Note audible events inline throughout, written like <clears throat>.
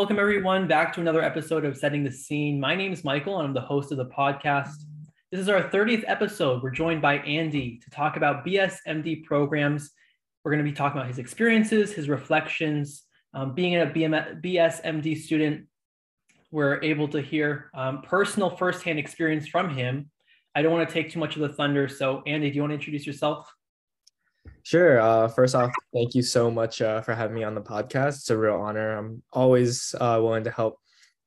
Welcome, everyone, back to another episode of Setting the Scene. My name is Michael, and I'm the host of the podcast. This is our 30th episode. We're joined by Andy to talk about BSMD programs. We're going to be talking about his experiences, his reflections, um, being a BSMD student. We're able to hear um, personal firsthand experience from him. I don't want to take too much of the thunder. So, Andy, do you want to introduce yourself? Sure. Uh, first off, thank you so much uh, for having me on the podcast. It's a real honor. I'm always uh, willing to help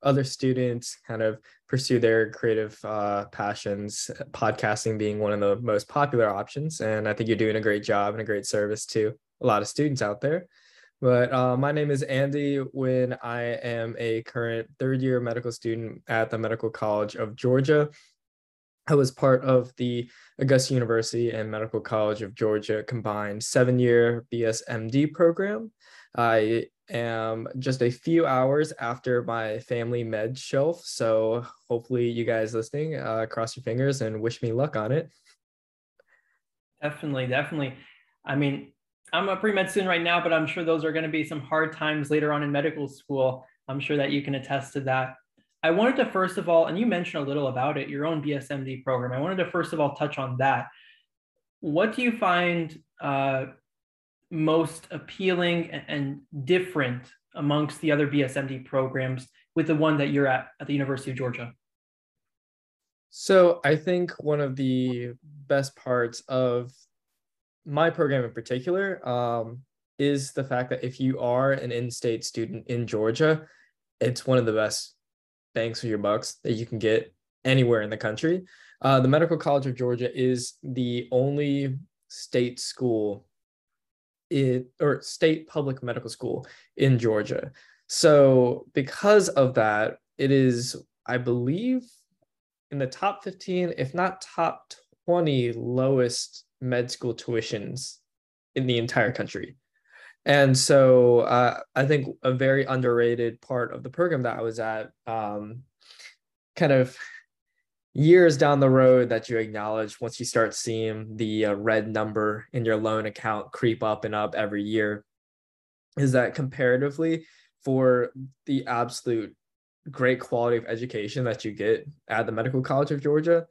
other students kind of pursue their creative uh, passions, podcasting being one of the most popular options. And I think you're doing a great job and a great service to a lot of students out there. But uh, my name is Andy. When I am a current third year medical student at the Medical College of Georgia, I was part of the Augusta University and Medical College of Georgia combined seven year BSMD program. I am just a few hours after my family med shelf. So hopefully, you guys listening, uh, cross your fingers and wish me luck on it. Definitely, definitely. I mean, I'm a pre med student right now, but I'm sure those are going to be some hard times later on in medical school. I'm sure that you can attest to that. I wanted to first of all, and you mentioned a little about it, your own BSMD program. I wanted to first of all touch on that. What do you find uh, most appealing and different amongst the other BSMD programs with the one that you're at at the University of Georgia? So I think one of the best parts of my program in particular um, is the fact that if you are an in-state student in Georgia, it's one of the best bangs for your bucks that you can get anywhere in the country. Uh, the Medical College of Georgia is the only state school it or state public medical school in Georgia. So because of that, it is, I believe, in the top 15, if not top 20 lowest med school tuitions in the entire country. And so uh, I think a very underrated part of the program that I was at, um, kind of years down the road that you acknowledge once you start seeing the uh, red number in your loan account creep up and up every year, is that comparatively for the absolute great quality of education that you get at the Medical College of Georgia,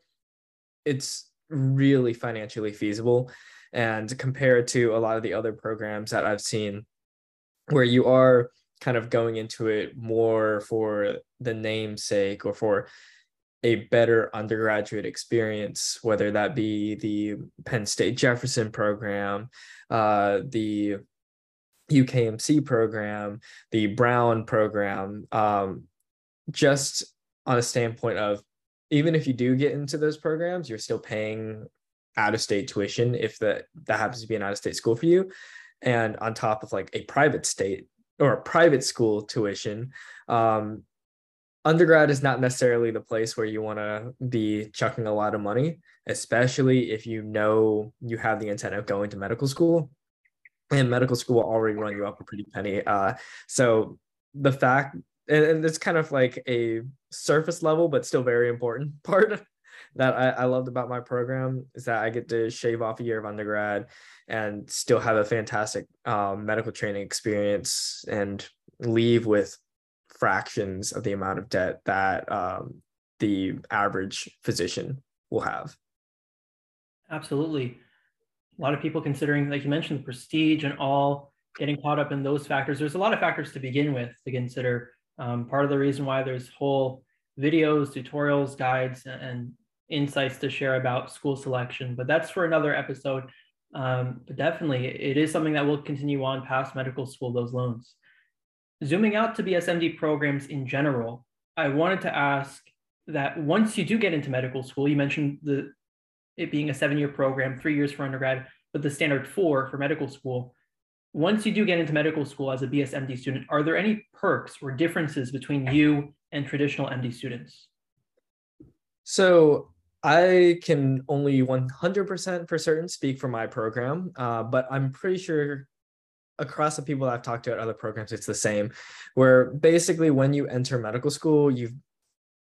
it's really financially feasible and compared to a lot of the other programs that I've seen where you are kind of going into it more for the namesake or for a better undergraduate experience, whether that be the Penn State Jefferson program, uh, the UKMC program, the Brown program, um, just on a standpoint of even if you do get into those programs, you're still paying out of state tuition if that that happens to be an out of state school for you. And on top of like a private state or a private school tuition um, undergrad is not necessarily the place where you want to be chucking a lot of money especially if you know you have the intent of going to medical school. And medical school will already run you up a pretty penny. Uh, so the fact and, and it's kind of like a surface level but still very important <laughs> part that I, I loved about my program is that I get to shave off a year of undergrad and still have a fantastic um, medical training experience and leave with fractions of the amount of debt that um, the average physician will have. Absolutely. A lot of people considering, like you mentioned, prestige and all getting caught up in those factors. There's a lot of factors to begin with to consider. Um, part of the reason why there's whole videos, tutorials, guides, and insights to share about school selection, but that's for another episode. Um, but definitely, it is something that will continue on past medical school, those loans. Zooming out to BSMD programs in general, I wanted to ask that once you do get into medical school, you mentioned the it being a seven-year program, three years for undergrad, but the standard four for medical school. Once you do get into medical school as a BSMD student, are there any perks or differences between you and traditional MD students? So I can only 100% for certain speak for my program, uh, but I'm pretty sure across the people I've talked to at other programs, it's the same. Where basically, when you enter medical school, you've,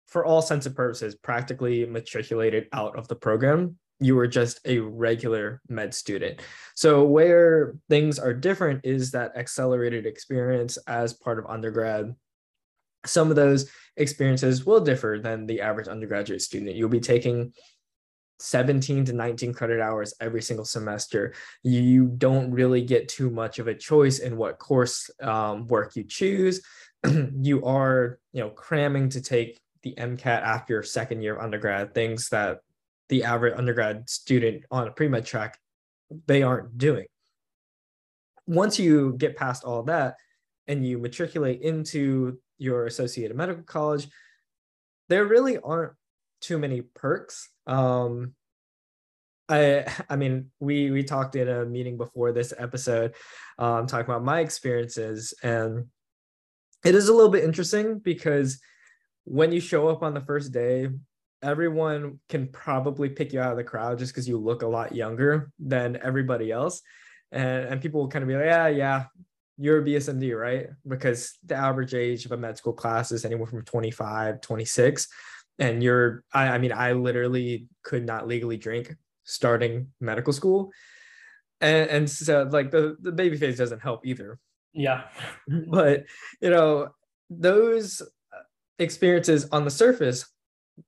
for all sense of purposes, practically matriculated out of the program. You were just a regular med student. So, where things are different is that accelerated experience as part of undergrad some of those experiences will differ than the average undergraduate student. You'll be taking 17 to 19 credit hours every single semester. You don't really get too much of a choice in what course um, work you choose. <clears throat> you are, you know, cramming to take the MCAT after your second year of undergrad, things that the average undergrad student on a pre-med track they aren't doing. Once you get past all that and you matriculate into your associated medical college, there really aren't too many perks. Um, I I mean, we we talked in a meeting before this episode, um, talking about my experiences, and it is a little bit interesting because when you show up on the first day, everyone can probably pick you out of the crowd just because you look a lot younger than everybody else, and and people will kind of be like, yeah, yeah, you're a BSMD, right? Because the average age of a med school class is anywhere from 25, 26. And you're, I, I mean, I literally could not legally drink starting medical school. And, and so like the, the baby phase doesn't help either. Yeah. <laughs> but, you know, those uh, experiences on the surface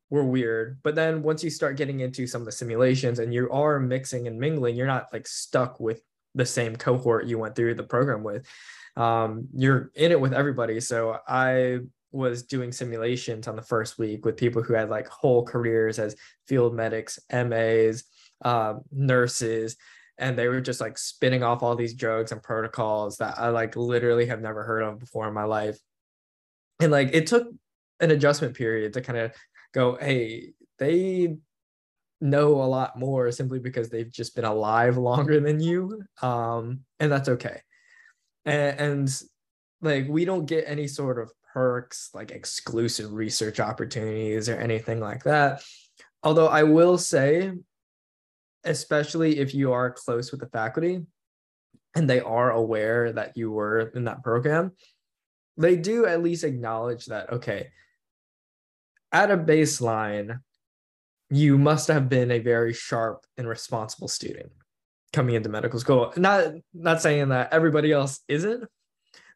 were weird. But then once you start getting into some of the simulations and you are mixing and mingling, you're not like stuck with the same cohort you went through the program with. Um, you're in it with everybody. So I was doing simulations on the first week with people who had like whole careers as field medics, MAs, um, nurses, and they were just like spinning off all these drugs and protocols that I like literally have never heard of before in my life. And like it took an adjustment period to kind of go, hey, they know a lot more simply because they've just been alive <laughs> longer than you. Um and that's okay. And, and like we don't get any sort of perks like exclusive research opportunities or anything like that. Although i will say especially if you are close with the faculty and they are aware that you were in that program they do at least acknowledge that okay at a baseline you must have been a very sharp and responsible student coming into medical school. Not not saying that everybody else isn't,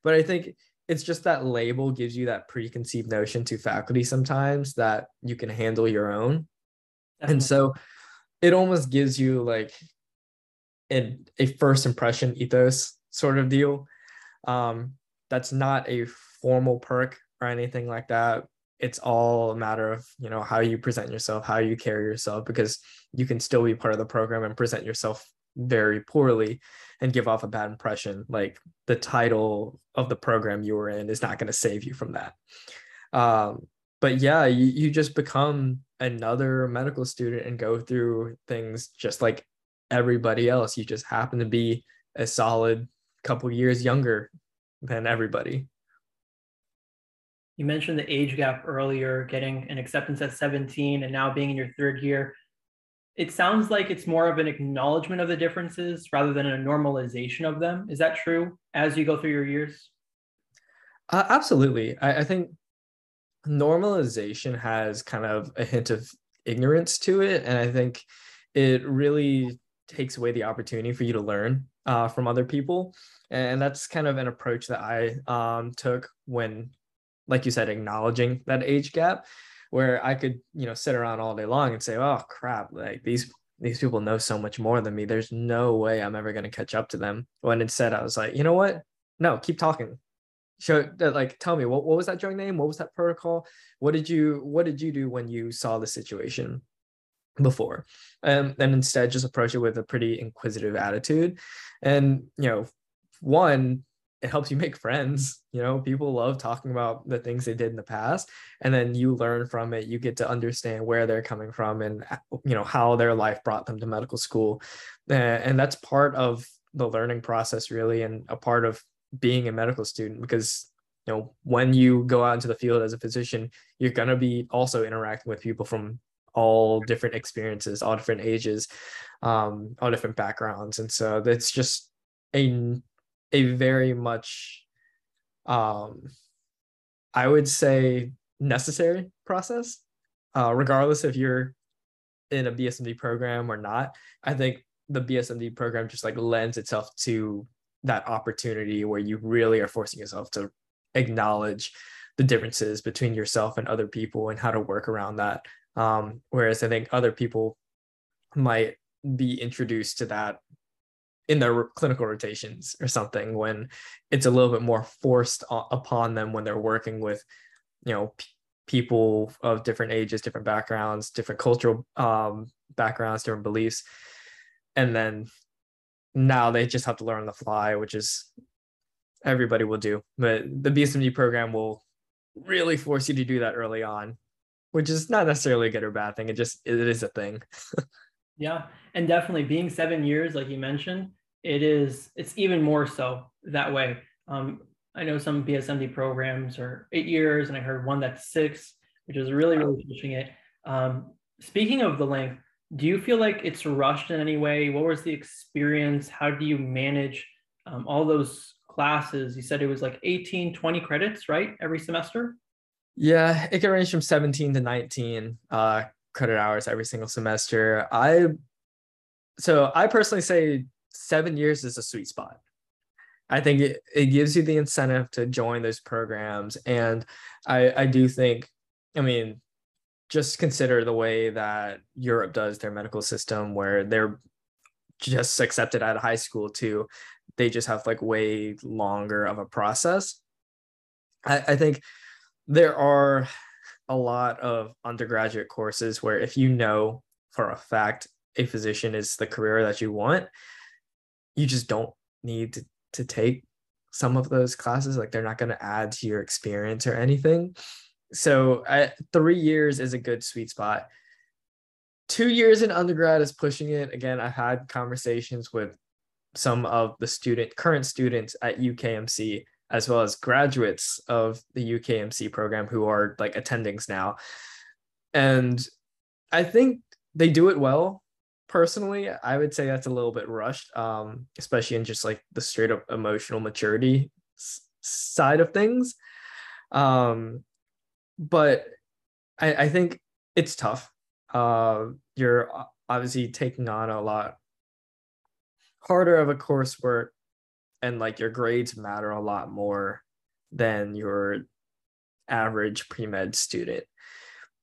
but I think it's just that label gives you that preconceived notion to faculty sometimes that you can handle your own. Definitely. And so it almost gives you like a, a first impression ethos sort of deal. Um, that's not a formal perk or anything like that it's all a matter of you know how you present yourself how you carry yourself because you can still be part of the program and present yourself very poorly and give off a bad impression. Like the title of the program you were in is not going to save you from that. Um, but yeah you, you just become another medical student and go through things just like everybody else. You just happen to be a solid couple years younger than everybody you mentioned the age gap earlier, getting an acceptance at 17 and now being in your third year. It sounds like it's more of an acknowledgement of the differences rather than a normalization of them. Is that true as you go through your years? Uh, absolutely. I, I think normalization has kind of a hint of ignorance to it. And I think it really takes away the opportunity for you to learn uh, from other people. And that's kind of an approach that I um, took when like you said, acknowledging that age gap where I could, you know, sit around all day long and say, oh crap, like these these people know so much more than me. There's no way I'm ever going to catch up to them. When instead I was like, you know what? No, keep talking. Show like tell me what, what was that drug name? What was that protocol? What did you what did you do when you saw the situation before? Um, and instead just approach it with a pretty inquisitive attitude. And you know, one, it helps you make friends you know people love talking about the things they did in the past and then you learn from it you get to understand where they're coming from and you know how their life brought them to medical school. And that's part of the learning process really and a part of being a medical student because you know when you go out into the field as a physician you're going to be also interacting with people from all different experiences all different ages um all different backgrounds. And so that's just a a very much um i would say necessary process uh, regardless if you're in a bsmd program or not i think the bsmd program just like lends itself to that opportunity where you really are forcing yourself to acknowledge the differences between yourself and other people and how to work around that. Um, whereas I think other people might be introduced to that in their clinical rotations or something when it's a little bit more forced upon them when they're working with you know people of different ages different backgrounds different cultural um, backgrounds different beliefs. And then now they just have to learn on the fly which is everybody will do. But the bsmd program will really force you to do that early on which is not necessarily a good or bad thing. It just it is a thing <laughs> Yeah, and definitely being seven years, like you mentioned, it is it's even more so that way. Um, I know some BSMD programs are eight years, and I heard one that's six, which is really really pushing it. Um, speaking of the length, do you feel like it's rushed in any way? What was the experience? How do you manage um, all those classes? You said it was like 18, 20 credits, right? Every semester? Yeah, it can range from 17 to 19. Uh, credit hours every single semester. I so I personally say seven years is a sweet spot. I think it, it gives you the incentive to join those programs. And I, I do think, I mean, just consider the way that Europe does their medical system, where they're just accepted out of high school too. They just have like way longer of a process. I, I think there are a lot of undergraduate courses where if you know for a fact a physician is the career that you want, you just don't need to, to take some of those classes. Like they're not going to add to your experience or anything. So three years is a good sweet spot. Two years in undergrad is pushing it. Again, I've had conversations with some of the student current students at UKMC as well as graduates of the UKMC program who are like attendings now. And I think they do it well. Personally, I would say that's a little bit rushed, um, especially in just like the straight up emotional maturity s- side of things. Um, but I, I think it's tough. Uh, you're obviously taking on a lot harder of a coursework and like your grades matter a lot more than your average pre-med student.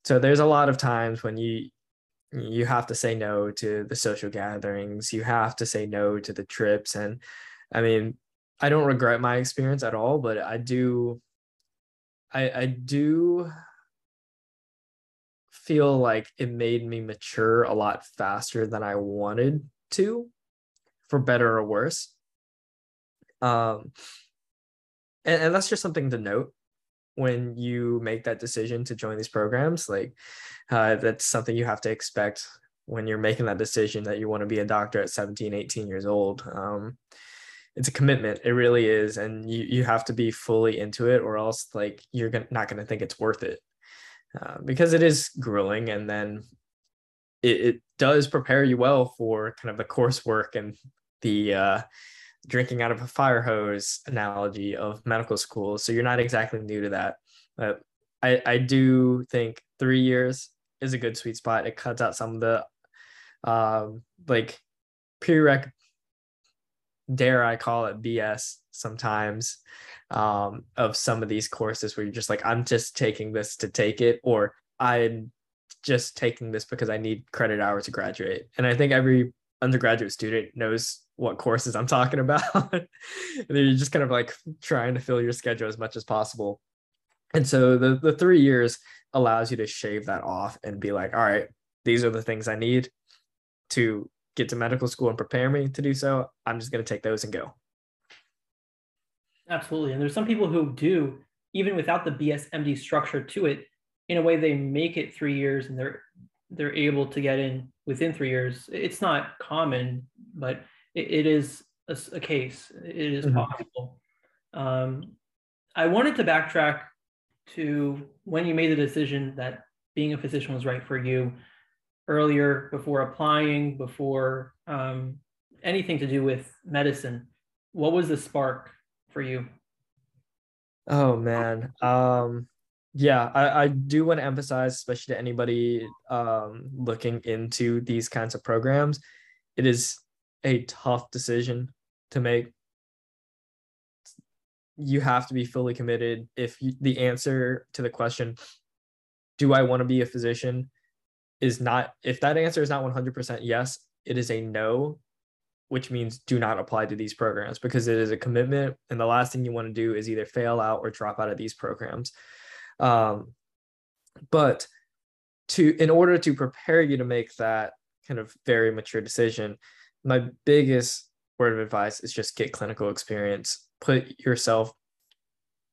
So there's a lot of times when you you have to say no to the social gatherings you have to say no to the trips and i mean i don't regret my experience at all but i do i i do feel like it made me mature a lot faster than i wanted to for better or worse um, and, and that's just something to note when you make that decision to join these programs. Like uh, that's something you have to expect when you're making that decision that you want to be a doctor at 17, 18 years old. Um, it's a commitment. It really is. And you, you have to be fully into it or else like you're gonna, not going to think it's worth it uh, because it is grueling. And then it, it does prepare you well for kind of the coursework and the, uh, drinking out of a fire hose analogy of medical school. So you're not exactly new to that. But I, I do think three years is a good sweet spot. It cuts out some of the um, like prereq, dare I call it BS sometimes um, of some of these courses where you're just like, I'm just taking this to take it, or I'm just taking this because I need credit hours to graduate. And I think every undergraduate student knows what courses I'm talking about. <laughs> and then you're just kind of like trying to fill your schedule as much as possible. And so the, the three years allows you to shave that off and be like, all right, these are the things I need to get to medical school and prepare me to do so. I'm just going to take those and go. Absolutely. And there's some people who do, even without the BSMD structure to it, in a way they make it three years and they're they're able to get in within three years. It's not common, but it, it is a, a, case. It is mm-hmm. possible. Um, I wanted to backtrack to when you made the decision that being a physician was right for you earlier, before applying, before um, anything to do with medicine. What was the spark for you? Oh man. Um, yeah, I, I do want to emphasize, especially to anybody um, looking into these kinds of programs, it is a tough decision to make. you have to be fully committed. If you, the answer to the question do i want to be a physician? is not if that answer is not 100% yes it is a no which means do not apply to these programs because it is a commitment and the last thing you want to do is either fail out or drop out of these programs. Um, but to in order to prepare you to make that kind of very mature decision my biggest word of advice is just get clinical experience. Put yourself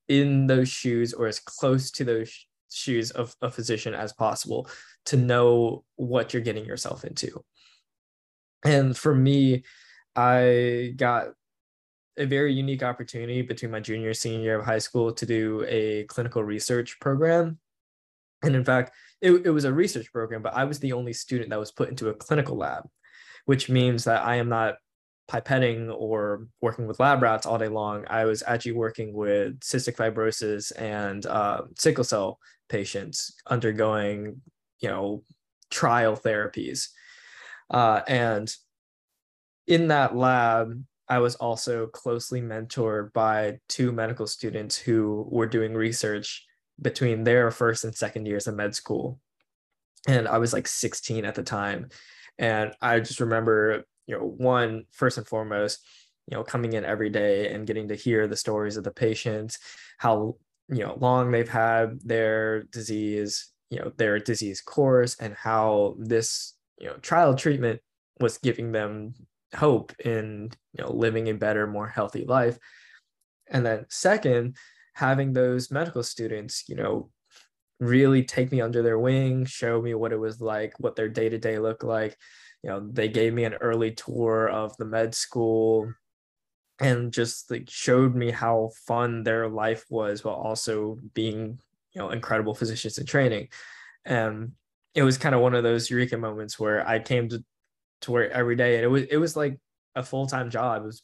in those shoes or as close to those shoes of a physician as possible to know what you're getting yourself into. And for me i got a very unique opportunity between my junior senior year of high school to do a clinical research program. And in fact it, it was a research program but i was the only student that was put into a clinical lab which means that i am not pipetting or working with lab rats all day long i was actually working with cystic fibrosis and uh, sickle cell patients undergoing you know trial therapies uh, and in that lab i was also closely mentored by two medical students who were doing research between their first and second years of med school. And I was like 16 at the time. And I just remember, you know, one, first and foremost, you know, coming in every day and getting to hear the stories of the patients, how, you know, long they've had their disease, you know, their disease course, and how this, you know, trial treatment was giving them hope in, you know, living a better, more healthy life. And then second, having those medical students, you know, really take me under their wing, show me what it was like, what their day to day looked like. You know, they gave me an early tour of the med school and just like showed me how fun their life was while also being, you know, incredible physicians in training. And it was kind of one of those eureka moments where I came to to work every day and it was it was like a full-time job. It was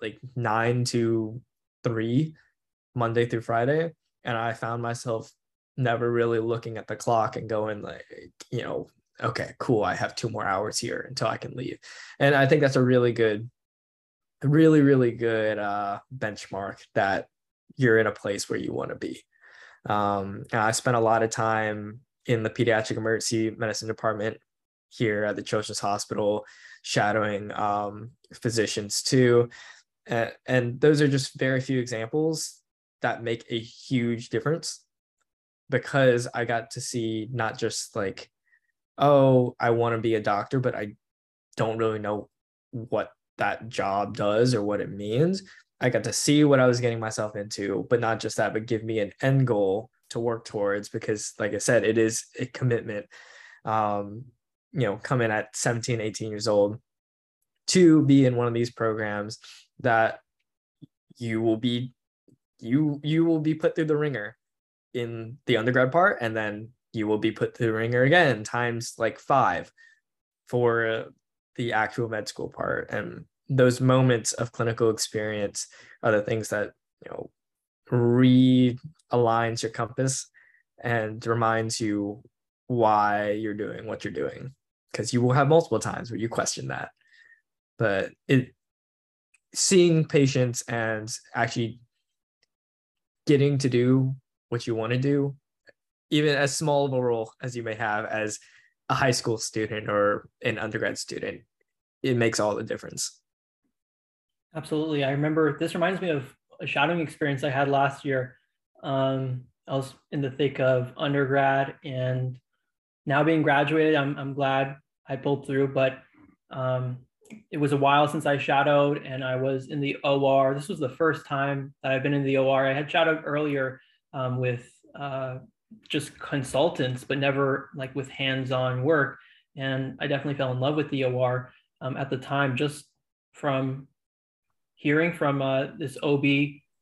like nine to three Monday through Friday. And I found myself never really looking at the clock and going like, you know, okay, cool, I have two more hours here until I can leave. And I think that's a really good, really, really good uh, benchmark that you're in a place where you want to be. Um, I spent a lot of time in the pediatric emergency medicine department here at the Children's Hospital, shadowing um, physicians too. And, and those are just very few examples that make a huge difference because I got to see not just like, oh, I want to be a doctor, but I don't really know what that job does or what it means. I got to see what I was getting myself into, but not just that, but give me an end goal to work towards because, like I said, it is a commitment. Um, you know, come in at 17, 18 years old to be in one of these programs that you will be you you will be put through the ringer in the undergrad part and then you will be put through the ringer again times like five for the actual med school part. And those moments of clinical experience are the things that you know realigns your compass and reminds you why you're doing what you're doing because you will have multiple times where you question that. But it seeing patients and actually getting to do what you want to do, even as small of a role as you may have as a high school student or an undergrad student, it makes all the difference. Absolutely. I remember this reminds me of a shadowing experience I had last year. Um, I was in the thick of undergrad and now being graduated, I'm, I'm glad I pulled through, but um, it was a while since I shadowed and I was in the OR. This was the first time that I've been in the OR. I had shadowed earlier um, with uh, just consultants, but never like with hands-on work. And I definitely fell in love with the OR um, at the time, just from hearing from uh, this OB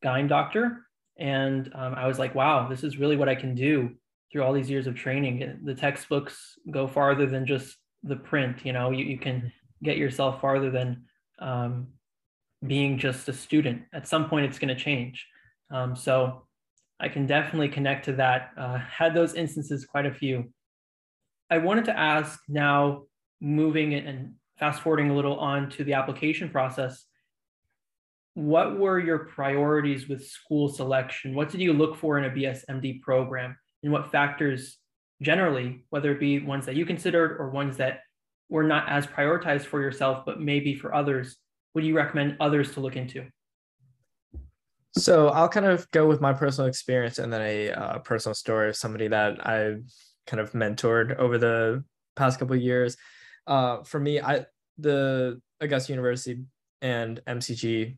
gyne doctor. And um, I was like, wow, this is really what I can do through all these years of training. The textbooks go farther than just the print. You know, you, you can get yourself farther than um, being just a student. At some point, it's going to change. Um, so I can definitely connect to that. Uh, had those instances quite a few. I wanted to ask now, moving and fast forwarding a little on to the application process. what were your priorities with school selection? What did you look for in a BSMD program? And what factors generally, whether it be ones that you considered or ones that were not as prioritized for yourself, but maybe for others, would you recommend others to look into? So I'll kind of go with my personal experience and then a uh, personal story of somebody that I kind of mentored over the past couple years. Uh, for me, I the Augusta University and MCG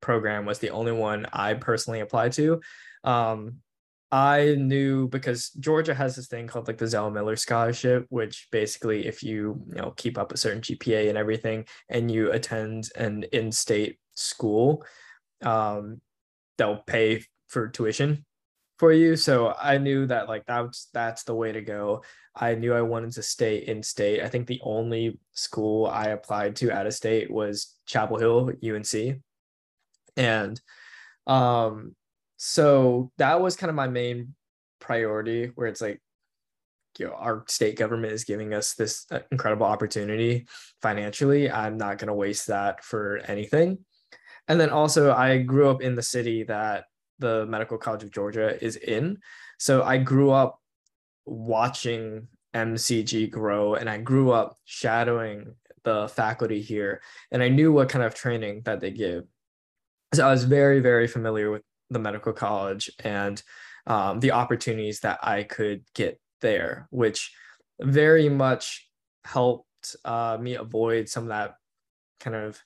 program was the only one I personally applied to. Um, I knew because Georgia has this thing called like the Zell Miller Scholarship, which basically, if you you know keep up a certain GPA and everything, and you attend an in-state school, um, they'll pay for tuition for you. So I knew that like that's that's the way to go. I knew I wanted to stay in state. I think the only school I applied to out of state was Chapel Hill UNC, and um so that was kind of my main priority where it's like you know our state government is giving us this uh, incredible opportunity financially i'm not going to waste that for anything and then also i grew up in the city that the medical college of georgia is in. So i grew up watching mcg grow and i grew up shadowing the faculty here and i knew what kind of training that they give. So i was very very familiar with the medical college and um, the opportunities that I could get there, which very much helped uh, me avoid some of that kind of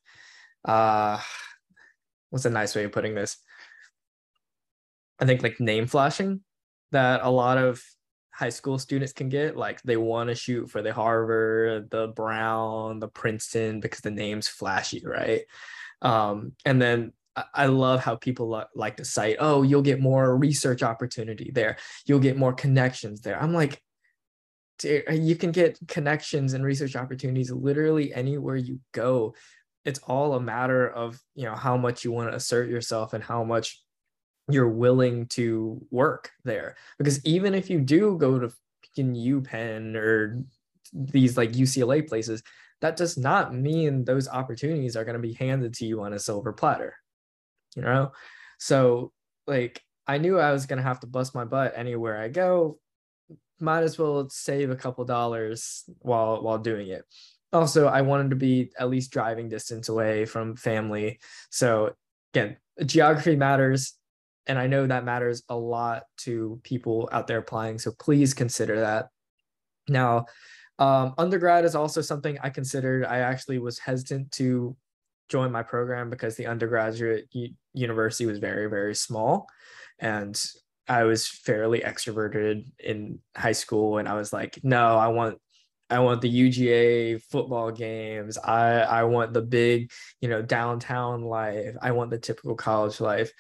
uh, what's a nice way of putting this? I think like name flashing that a lot of high school students can get. Like they want to shoot for the Harvard, the Brown, the Princeton because the name's flashy, right? Um, and then I love how people like to cite, oh, you'll get more research opportunity there. You'll get more connections there. I'm like, you can get connections and research opportunities literally anywhere you go. It's all a matter of, you know, how much you want to assert yourself and how much you're willing to work there. Because even if you do go to fucking UPenn or these like UCLA places, that does not mean those opportunities are going to be handed to you on a silver platter you know? So like I knew I was gonna have to bust my butt anywhere I go. Might as well save a couple dollars while while doing it. Also, I wanted to be at least driving distance away from family. So again, geography matters. And I know that matters a lot to people out there applying. So please consider that. Now, um, undergrad is also something I considered. I actually was hesitant to join my program because the undergraduate u- university was very very small and i was fairly extroverted in high school and i was like no i want I want the UGA football games. I I want the big, you know, downtown life. I want the typical college life.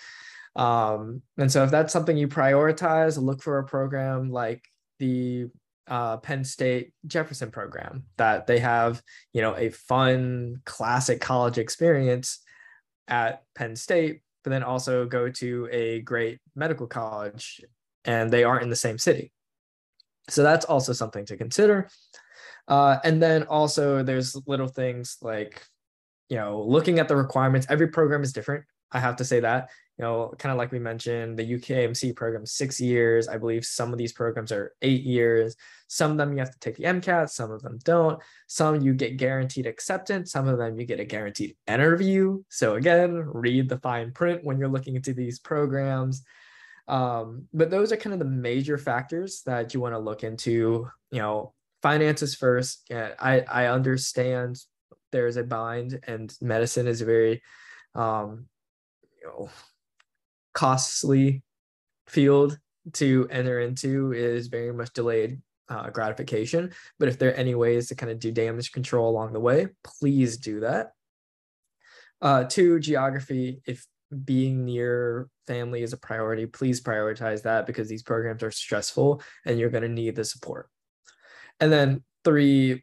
Um, and so if that's something you prioritize, look for a program like the uh, Penn State Jefferson program that they have, you know, a fun classic college experience at Penn State, but then also go to a great medical college and they aren't in the same city. So that's also something to consider. Uh, and then also there's little things like, you know, looking at the requirements. Every program is different. I have to say that you know, kind of like we mentioned, the UKMC program six years. I believe some of these programs are eight years. Some of them you have to take the MCAT, some of them don't. Some you get guaranteed acceptance, some of them you get a guaranteed interview. So again, read the fine print when you're looking into these programs. Um, but those are kind of the major factors that you want to look into. You know, finances first. Yeah, I I understand there's a bind, and medicine is a very um, you know costly field to enter into is very much delayed uh, gratification. But if there are any ways to kind of do damage control along the way, please do that. Uh, two, geography. If being near family is a priority, please prioritize that because these programs are stressful and you're going to need the support. And then three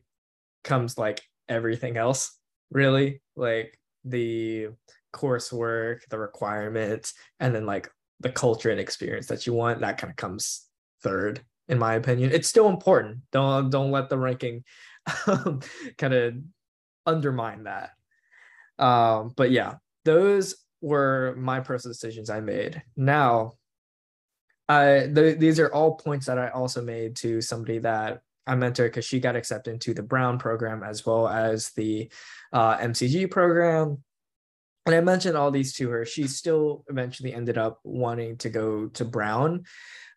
comes like everything else, really, like the coursework, the requirements, and then like the culture and experience that you want, that kind of comes third, in my opinion. It's still important. Don't don't let the ranking <laughs> kind of undermine that. Um, but yeah, those were my personal decisions I made. Now, I the, these are all points that I also made to somebody that I mentored because she got accepted into the Brown program as well as the uh, MCG program. And I mentioned all these to her. She still eventually ended up wanting to go to Brown.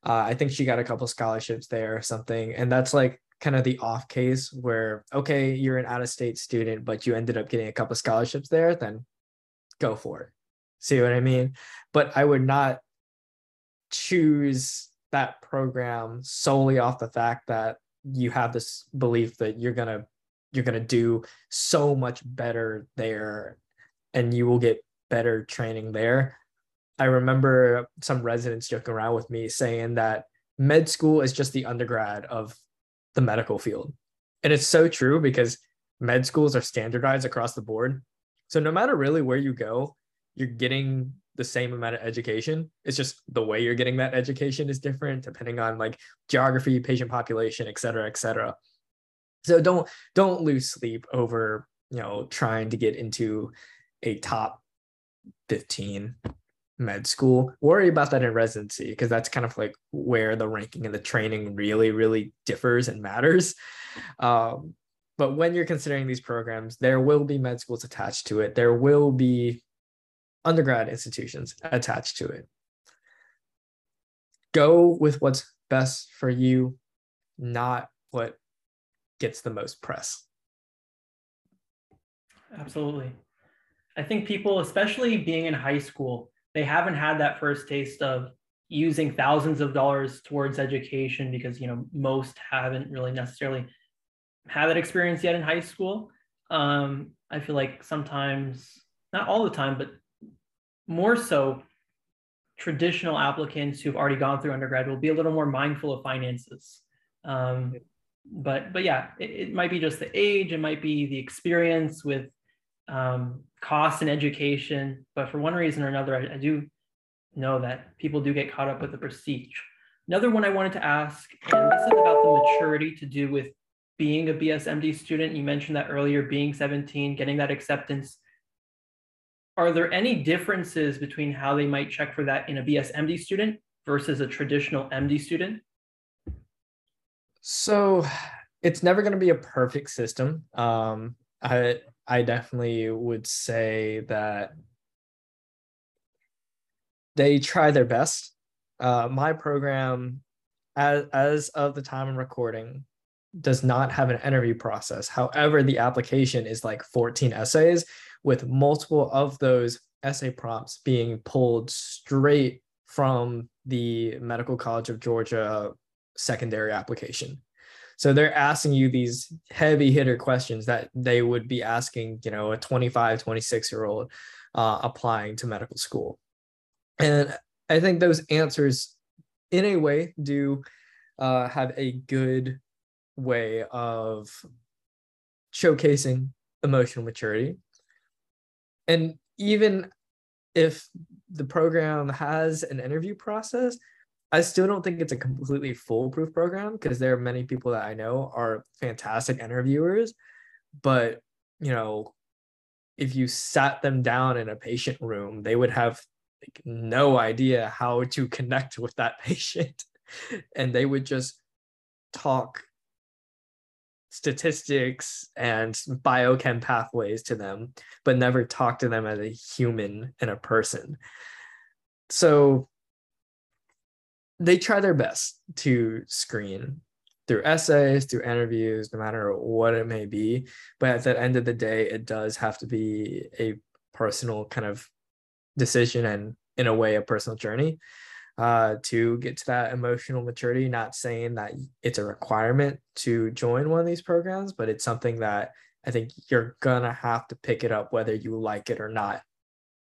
Uh, I think she got a couple scholarships there or something. And that's like kind of the off case where, okay, you're an out of state student, but you ended up getting a couple scholarships there, then go for it. See what I mean? But I would not choose that program solely off the fact that you have this belief that you're gonna you're gonna do so much better there and you will get better training there. I remember some residents joking around with me saying that med school is just the undergrad of the medical field. And it's so true because med schools are standardized across the board. So no matter really where you go, you're getting the same amount of education. It's just the way you're getting that education is different depending on like geography, patient population, et cetera, et cetera. So don't don't lose sleep over you know trying to get into a top 15 med school. Worry about that in residency because that's kind of like where the ranking and the training really, really differs and matters. Um, but when you're considering these programs, there will be med schools attached to it. There will be undergrad institutions attached to it. Go with what's best for you, not what gets the most press. Absolutely. I think people, especially being in high school, they haven't had that first taste of using thousands of dollars towards education because you know most haven't really necessarily had that experience yet in high school. Um, I feel like sometimes, not all the time, but more so, traditional applicants who've already gone through undergrad will be a little more mindful of finances. Um, but but yeah, it, it, might be just the age, it might be the experience with um, cost and education. But for one reason or another, I, I do know that people do get caught up with the prestige. Another one I wanted to ask, and this is about the maturity to do with being a BSMD student. You mentioned that earlier, being 17, getting that acceptance. Are there any differences between how they might check for that in a BSMD student versus a traditional MD student? So it's never going to be a perfect system. Um, I I definitely would say that they try their best. Uh, my program, as, as of the time I'm recording, does not have an interview process. However, the application is like 14 essays with multiple of those essay prompts being pulled straight from the Medical College of Georgia secondary application. So they're asking you these heavy hitter questions that they would be asking, you know, a 25, 26 year old uh, applying to medical school. And I think those answers, in a way, do uh, have a good way of showcasing emotional maturity. And even if the program has an interview process, I still don't think it's a completely foolproof program because there are many people that I know are fantastic interviewers, but you know, if you sat them down in a patient room, they would have like, no idea how to connect with that <laughs> patient, and they would just talk statistics and biochem pathways to them, but never talk to them as a human and a person. So they try their best to screen through essays, through interviews, no matter what it may be. But at the end of the day, it does have to be a personal kind of decision and, in a way, a personal journey uh, to get to that emotional maturity. Not saying that it's a requirement to join one of these programs, but it's something that I think you're going to have to pick it up whether you like it or not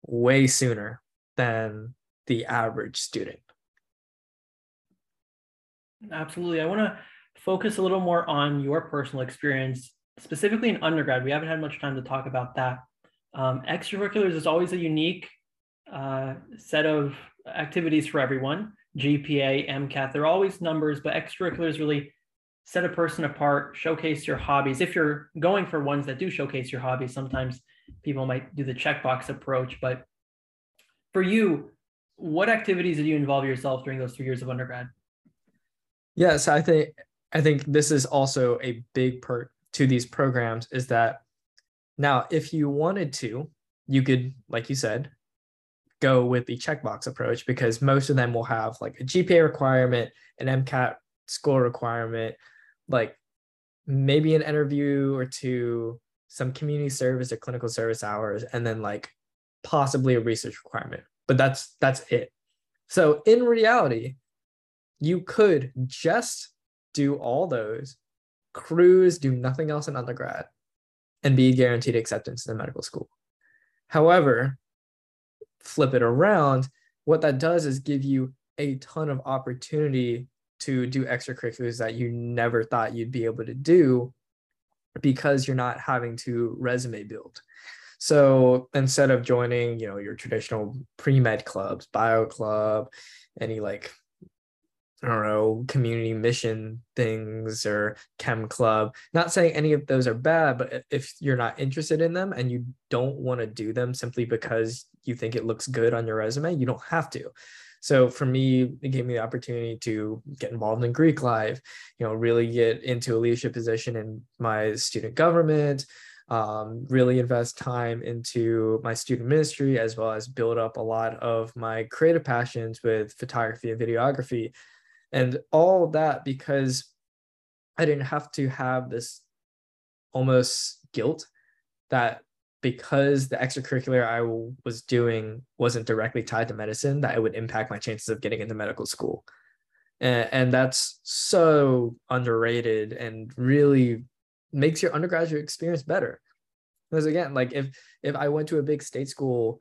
way sooner than the average student. Absolutely. I want to focus a little more on your personal experience, specifically in undergrad. We haven't had much time to talk about that. Um, extracurriculars is always a unique uh, set of activities for everyone. GPA, MCAT, they're always numbers, but extracurriculars really set a person apart, showcase your hobbies. If you're going for ones that do showcase your hobbies, sometimes people might do the checkbox approach, but for you, what activities did you involve yourself during those three years of undergrad? Yes, I think I think this is also a big perk to these programs is that now if you wanted to, you could, like you said, go with the checkbox approach because most of them will have like a GPA requirement, an MCAT score requirement, like maybe an interview or two, some community service or clinical service hours, and then like possibly a research requirement. But that's that's it. So in reality, you could just do all those, cruise, do nothing else in undergrad, and be guaranteed acceptance in medical school. However, flip it around, what that does is give you a ton of opportunity to do extracurriculars that you never thought you'd be able to do because you're not having to resume build. So instead of joining, you know, your traditional pre-med clubs, bio club, any like I don't know, community mission things or chem club. Not saying any of those are bad, but if you're not interested in them and you don't want to do them simply because you think it looks good on your resume, you don't have to. So for me, it gave me the opportunity to get involved in Greek life, you know, really get into a leadership position in my student government, um, really invest time into my student ministry, as well as build up a lot of my creative passions with photography and videography and all that because I didn't have to have this almost guilt that because the extracurricular I was doing wasn't directly tied to medicine, that it would impact my chances of getting into medical school. And, and that's so underrated and really makes your undergraduate experience better. Because again, like if if I went to a big state school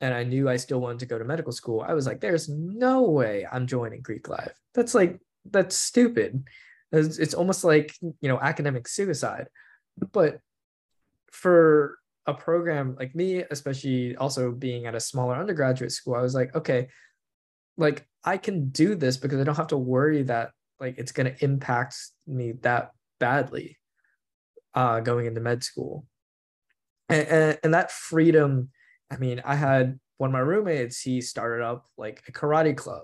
and I knew I still wanted to go to medical school, I was like, there's no way I'm joining Greek Life. That's like, that's stupid. It's, almost like, you know, academic suicide. But for a program like me, especially also being at a smaller undergraduate school, I was like, okay, like I can do this because I don't have to worry that like it's going to impact me that badly uh, going into med school. And, and, and that freedom I mean, I had one of my roommates, he started up like a karate club.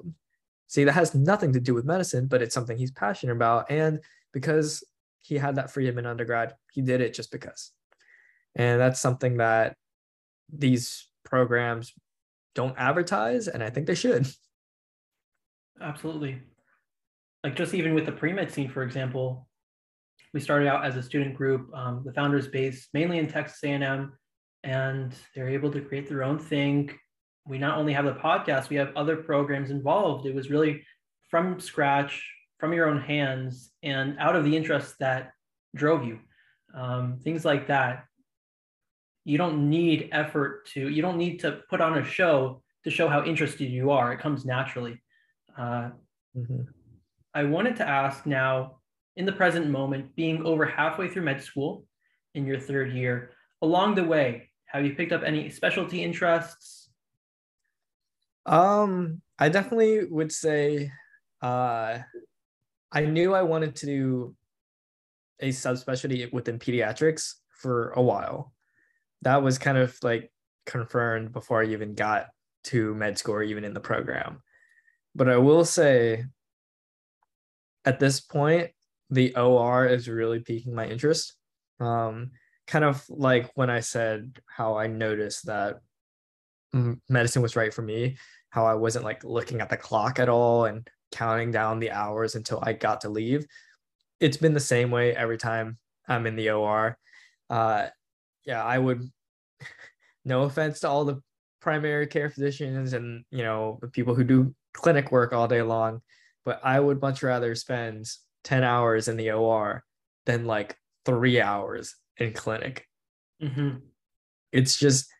See, that has nothing to do with medicine, but it's something he's passionate about. And because he had that freedom in undergrad, he did it just because. And that's something that these programs don't advertise, and I think they should. <laughs> Absolutely. Like just even with the pre-med scene, for example, we started out as a student group. Um, the founders based mainly in Texas A&M and they're able to create their own thing. We not only have the podcast, we have other programs involved. It was really from scratch, from your own hands, and out of the interest that drove you. Um, things like that. You don't need effort to, you don't need to put on a show to show how interested you are. It comes naturally. Uh, mm-hmm. I wanted to ask now, in the present moment, being over halfway through med school in your third year, along the way, have you picked up any specialty interests? Um, I definitely would say uh I knew I wanted to do a subspecialty within pediatrics for a while. That was kind of like confirmed before I even got to med school or even in the program. But I will say at this point, the OR is really piquing my interest. Um, kind of like when I said how I noticed that medicine was right for me, how I wasn't like looking at the clock at all and counting down the hours until I got to leave. It's been the same way every time I'm in the OR. Uh, yeah, I would, <laughs> no offense to all the primary care physicians and, you know, the people who do clinic work all day long, but I would much rather spend 10 hours in the OR than like three hours in clinic. Mm-hmm. It's just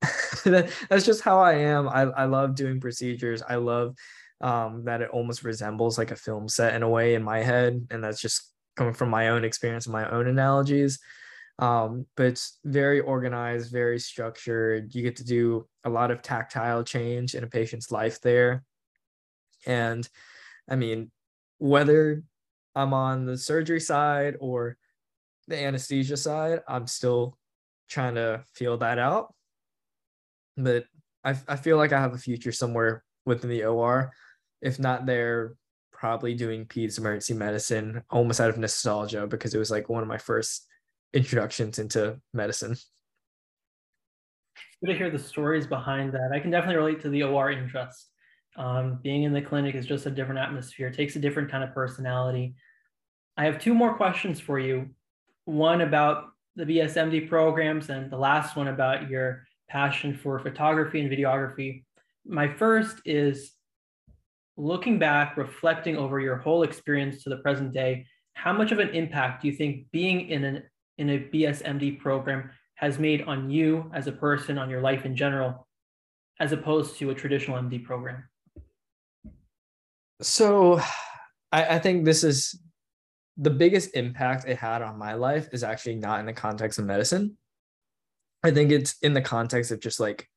<laughs> that's just how I am. I, I love doing procedures. I love um, that it almost resembles like a film set in a way in my head. And that's just coming from my own experience and my own analogies. Um, but it's very organized, very structured. You get to do a lot of tactile change in a patient's life there. And I mean, whether I'm on the surgery side or the anesthesia side, I'm still trying to feel that out. But I, I feel like I have a future somewhere within the OR. If not there, probably doing peds emergency medicine almost out of nostalgia because it was like one of my first introductions into medicine. Good to hear the stories behind that. I can definitely relate to the OR interest. Um, being in the clinic is just a different atmosphere, it takes a different kind of personality. I have two more questions for you. One about the BSMD programs, and the last one about your passion for photography and videography. My first is looking back, reflecting over your whole experience to the present day. How much of an impact do you think being in an in a BSMD program has made on you as a person, on your life in general, as opposed to a traditional MD program? So I, I think this is the biggest impact it had on my life is actually not in the context of medicine. I think it's in the context of just like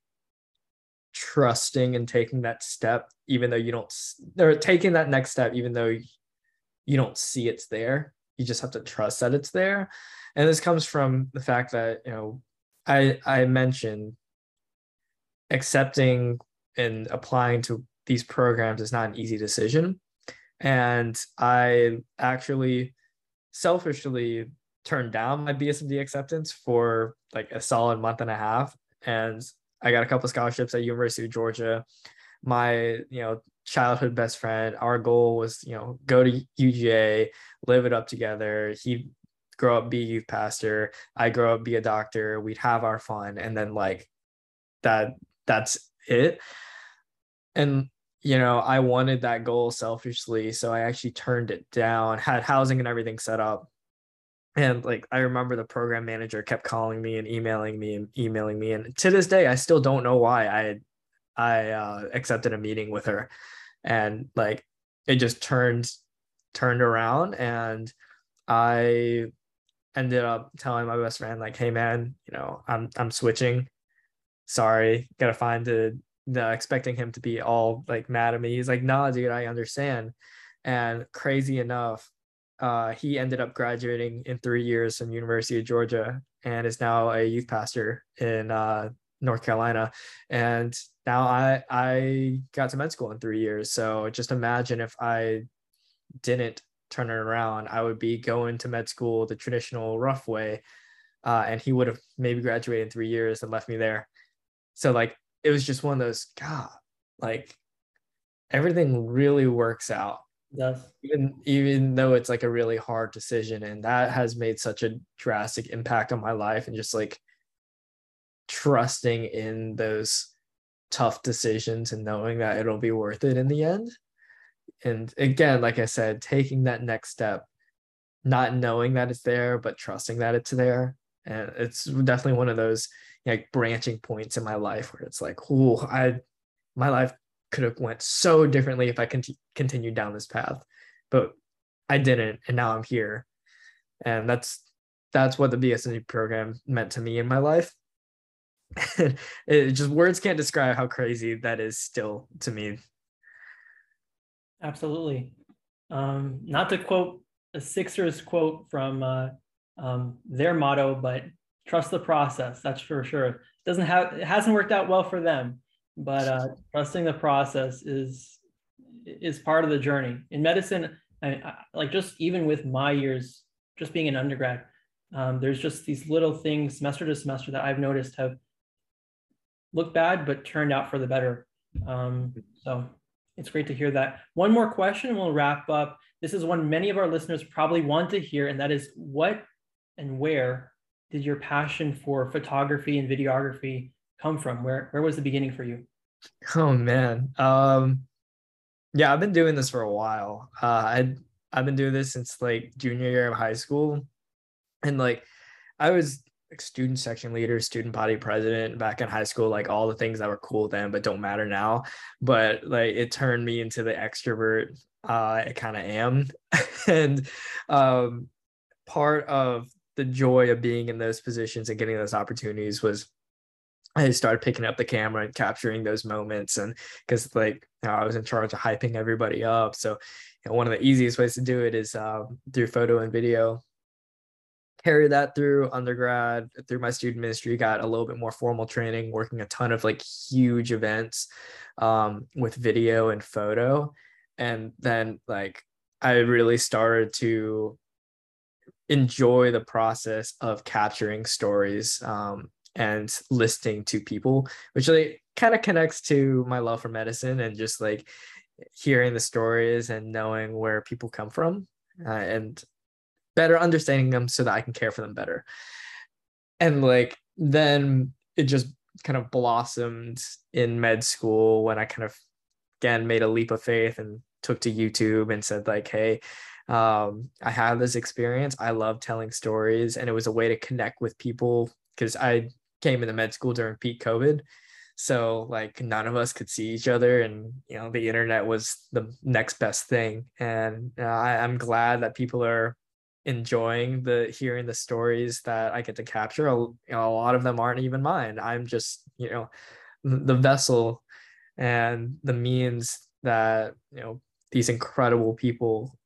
trusting and taking that step, even though you don't, or taking that next step, even though you don't see it's there. You just have to trust that it's there. And this comes from the fact that, you know, I I mentioned accepting and applying to these programs is not an easy decision. And I actually selfishly turned down my BSMD acceptance for like a solid month and a half. And I got a couple scholarships at University of Georgia. My, you know, childhood best friend, our goal was, you know, go to UGA, live it up together. He grow up, be a youth pastor. I grow up, be a doctor. We'd have our fun. And then like that, that's it. And you know, I wanted that goal selfishly. So I actually turned it down, had housing and everything set up. And like, I remember the program manager kept calling me and emailing me and emailing me. And to this day, I still don't know why I, I uh, accepted a meeting with her. And like, it just turned, turned around and I ended up telling my best friend, like, hey man, you know, I'm, I'm switching. Sorry, gotta find a the expecting him to be all like mad at me. He's like, nah, dude, I understand. And crazy enough, uh, he ended up graduating in three years from University of Georgia and is now a youth pastor in uh, North Carolina. And now I I got to med school in three years. So just imagine if I didn't turn it around, I would be going to med school the traditional rough way. Uh, and he would have maybe graduated in three years and left me there. So like it was just one of those god like everything really works out yes even even though it's like a really hard decision and that has made such a drastic impact on my life and just like trusting in those tough decisions and knowing that it'll be worth it in the end. And again like i said taking that next step not knowing that it's there but trusting that it's there. And it's definitely one of those like branching points in my life where it's like, oh, I my life could have went so differently if I cont- continued down this path, but I didn't, and now I'm here, and that's that's what the BSMD program meant to me in my life. <laughs> it just words can't describe how crazy that is still to me. Absolutely. Um, not to quote a Sixers quote from uh, um, their motto, but trust the process. That's for sure. Doesn't have it hasn't worked out well for them, but uh, trusting the process is is part of the journey. In medicine, I, I, like just even with my years, just being an undergrad, um, there's just these little things semester to semester that I've noticed have looked bad but turned out for the better. Um, so it's great to hear that. One more question, we'll wrap up. This is one many of our listeners probably want to hear, and that is what and where did your passion for photography and videography come from? Where where was the beginning for you? <laughs> Oh man. Um yeah, I've been doing this for a while. Uh I I've been doing this since like junior year of high school. And like I was like student section leader, student body president back in high school, like all the things that were cool then but don't matter now. But like it turned me into the extrovert uh I kind of am. <laughs> and um part of the joy of being in those positions and getting those opportunities was I started picking up the camera and capturing those moments. And because like I was in charge of hyping everybody up. So you know, one of the easiest ways to do it is uh, through photo and video. carry that through undergrad through my student ministry got a little bit more formal training working a ton of like huge events um, with video and photo and then like i really started to enjoy the process of capturing stories um, and listening to people which like kind of connects to my love for medicine and just like hearing the stories and knowing where people come from uh, and better understanding them so that I can care for them better. And like then it just kind of blossomed in med school when I kind of again made a leap of faith and took to YouTube and said like, hey, um, I have this experience. I love telling stories, and it was a way to connect with people because I came into med school during peak COVID. So like none of us could see each other, and you know the internet was the next best thing. And uh, I, I'm glad that people are enjoying the hearing the stories that I get to capture. A, you know, a lot of them aren't even mine. I'm just, you know, the vessel and the means that, you know, these incredible people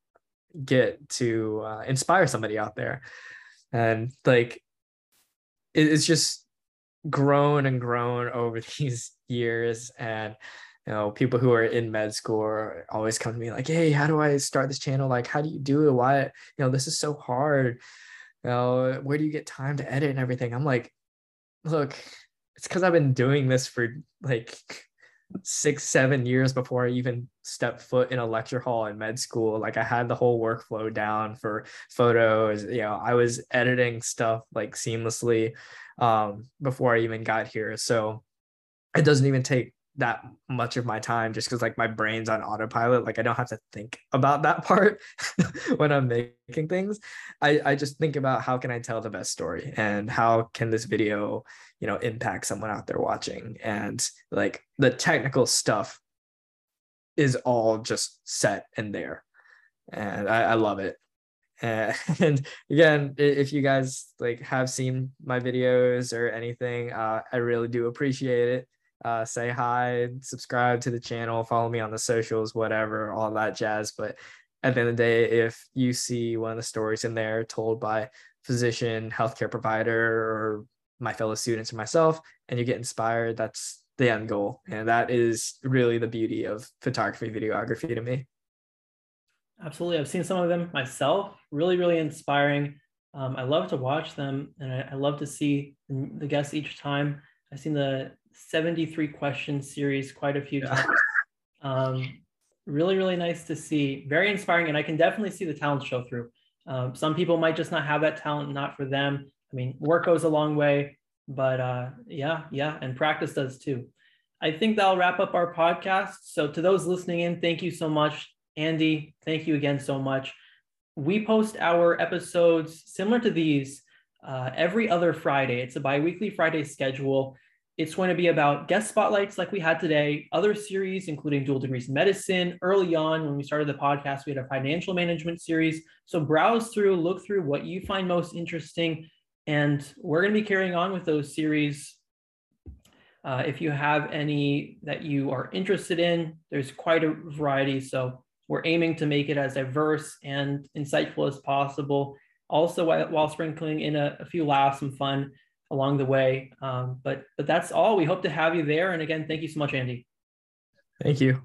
get to uh, inspire somebody out there. And like, it, it's just grown and grown over <laughs> these years. And you know people who are in med school always come to me like hey how do i start this channel? Like how do you do it? Why you know this is so hard. You know where do you get time to edit and everything? I'm like look it's because i've been doing this for like six seven years before i even stepped foot in a lecture hall in med school. Like i had the whole workflow down for photos. You know i was editing stuff like seamlessly um, before i even got here. So it doesn't even take that much of my time just because like my brain's on autopilot. Like i don't have to think about that <laughs> part <laughs> when i'm making things. I, I just think about how can i tell the best story and how can this video you know impact someone out there watching? And like the technical stuff is all just set in there. And i, I love it <laughs> and again if you guys like have seen my videos or anything uh, i really do appreciate it uh, say hi, subscribe to the channel, follow me on the socials, whatever, all that jazz. But at the end of the day, if you see one of the stories in there told by physician, healthcare provider, or my fellow students or myself, and you get inspired, that's the end goal. And that is really the beauty of photography, videography to me. Absolutely. I've seen some of them myself, really, really inspiring. Um, I love to watch them and I, I love to see the guests each time. I've seen the 73 question series quite a few times. Um, really, really nice to see. Very inspiring. And I can definitely see the talent show through. Um, some people might just not have that talent, not for them. I mean, work goes a long way, but uh, yeah, yeah. And practice does too. I think that'll wrap up our podcast. So to those listening in, thank you so much. Andy, thank you again so much. We post our episodes similar to these uh, every other Friday. It's a bi-weekly Friday schedule. It's going to be about guest spotlights like we had today, other series, including dual degrees in medicine. Early on, when we started the podcast, we had a financial management series. So browse through, look through what you find most interesting. And we're going to be carrying on with those series. Uh, if you have any that you are interested in, there's quite a variety. So we're aiming to make it as diverse and insightful as possible. Also, while, while sprinkling in a, a few laughs and fun along the way. Um, but but that's all. We hope to have you there. And again, thank you so much, Andy. Thank you.